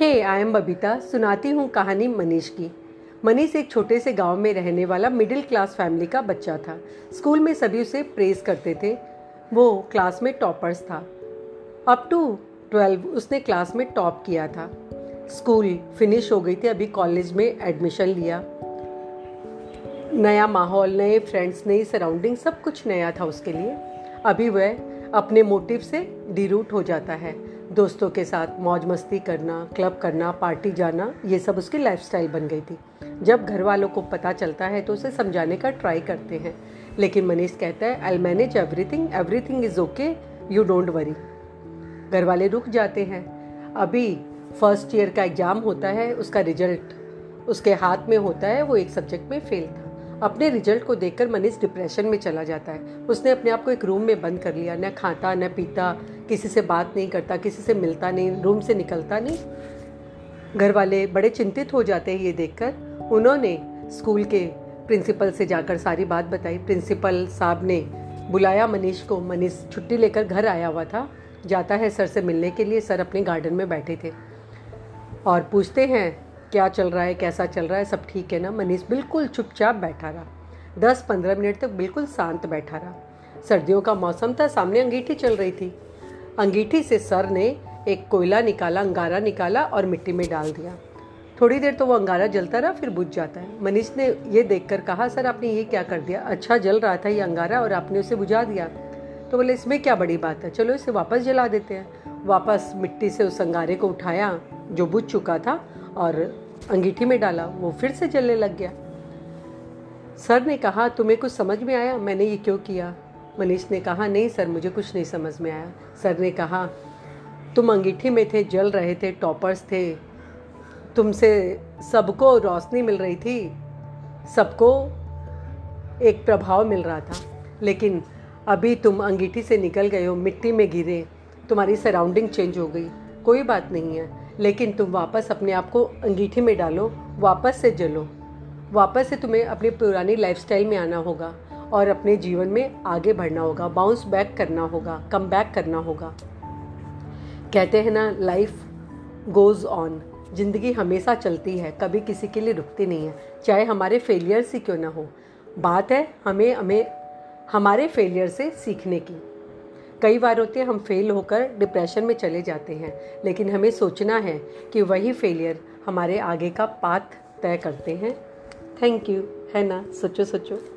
Hey I am Babita, सुनाती हूँ कहानी मनीष की। मनीष एक छोटे से गाँव में रहने वाला मिडिल क्लास फैमिली का बच्चा था। स्कूल में सभी उसे प्रेज करते थे। वो क्लास में टॉपर्स था। अप टू ट्वेल्व उसने क्लास में टॉप किया था। स्कूल फिनिश हो गई थी, अभी कॉलेज में एडमिशन लिया। नया माहौल, नए फ्रेंड्स नई सराउंडिंग सब कुछ नया था उसके लिए। अभी वह अपने मोटिव से डिरूट हो जाता है। दोस्तों के साथ मौज मस्ती करना, क्लब करना, पार्टी जाना, ये सब उसकी लाइफस्टाइल बन गई थी। जब घर वालों को पता चलता है तो उसे समझाने का ट्राई करते हैं। लेकिन मनीष कहता है I manage everything everything is okay you don't worry घर वाले रुक जाते हैं। अभी फ़र्स्ट ईयर का एग्ज़ाम होता है, उसका रिज़ल्ट उसके हाथ में होता है, वो एक सब्जेक्ट में फेल था। अपने रिज़ल्ट को देखकर मनीष डिप्रेशन में चला जाता है। उसने अपने आप को एक रूम में बंद कर लिया, न खाता, न पीता किसी से बात नहीं करता, किसी से मिलता नहीं, रूम से निकलता नहीं। घर वाले बड़े चिंतित हो जाते हैं ये देखकर। उन्होंने स्कूल के प्रिंसिपल से जाकर सारी बात बताई। प्रिंसिपल साहब ने बुलाया मनीष को। मनीष छुट्टी लेकर घर आया हुआ था। जाता है सर से मिलने के लिए। सर अपने गार्डन में बैठे थे। और पूछते हैं, क्या चल रहा है, कैसा चल रहा है? सब ठीक है ना? मनीष बिल्कुल चुपचाप बैठा रहा। दस पंद्रह मिनट तक बिल्कुल शांत बैठा रहा। सर्दियों का मौसम था, सामने अंगीठी चल रही थी। अंगीठी से सर ने एक कोयला निकाला, अंगारा निकाला और मिट्टी में डाल दिया। थोड़ी देर तो वो अंगारा जलता रहा, फिर बुझ जाता है। मनीष ने ये देखकर कहा, सर, आपने ये क्या कर दिया? अच्छा जल रहा था ये अंगारा और आपने उसे बुझा दिया। तो बोले, इसमें क्या बड़ी बात है? चलो, इसे वापस जला देते हैं। वापस मिट्टी से उस अंगारे को उठाया, जो बुझ चुका था, और अंगीठी में डाला, वो फिर से जलने लग गया। सर ने कहा, तुम्हें कुछ समझ में आया? मैंने ये क्यों किया? मनीष ने कहा, नहीं सर, मुझे कुछ नहीं समझ में आया। सर ने कहा, तुम अंगीठी में थे, जल रहे थे, टॉपर्स थे। तुमसे सबको रोशनी मिल रही थी, सबको एक प्रभाव मिल रहा था। लेकिन अभी तुम अंगीठी से निकल गए हो, मिट्टी में गिरे, तुम्हारी सराउंडिंग चेंज हो गई। कोई बात नहीं है, लेकिन तुम वापस अपने आप को अंगीठी में डालो, वापस से जलो। वापस से तुम्हें अपनी पुरानी लाइफस्टाइल में आना होगा। और अपने जीवन में आगे बढ़ना होगा बाउंस बैक करना होगा कम बैक करना होगा। कहते हैं ना लाइफ गोज़ ऑन ज़िंदगी हमेशा चलती है, कभी किसी के लिए रुकती नहीं है। चाहे हमारे फेलियर्स ही क्यों ना हो। बात है हमें हमें, हमारे फेलियर से सीखने की। कई बार होते हैं हम फेल होकर डिप्रेशन में चले जाते हैं, लेकिन हमें सोचना है कि वही फेलियर हमारे आगे का पाथ तय करते हैं। थैंक यू है ना? सोचो सोचो।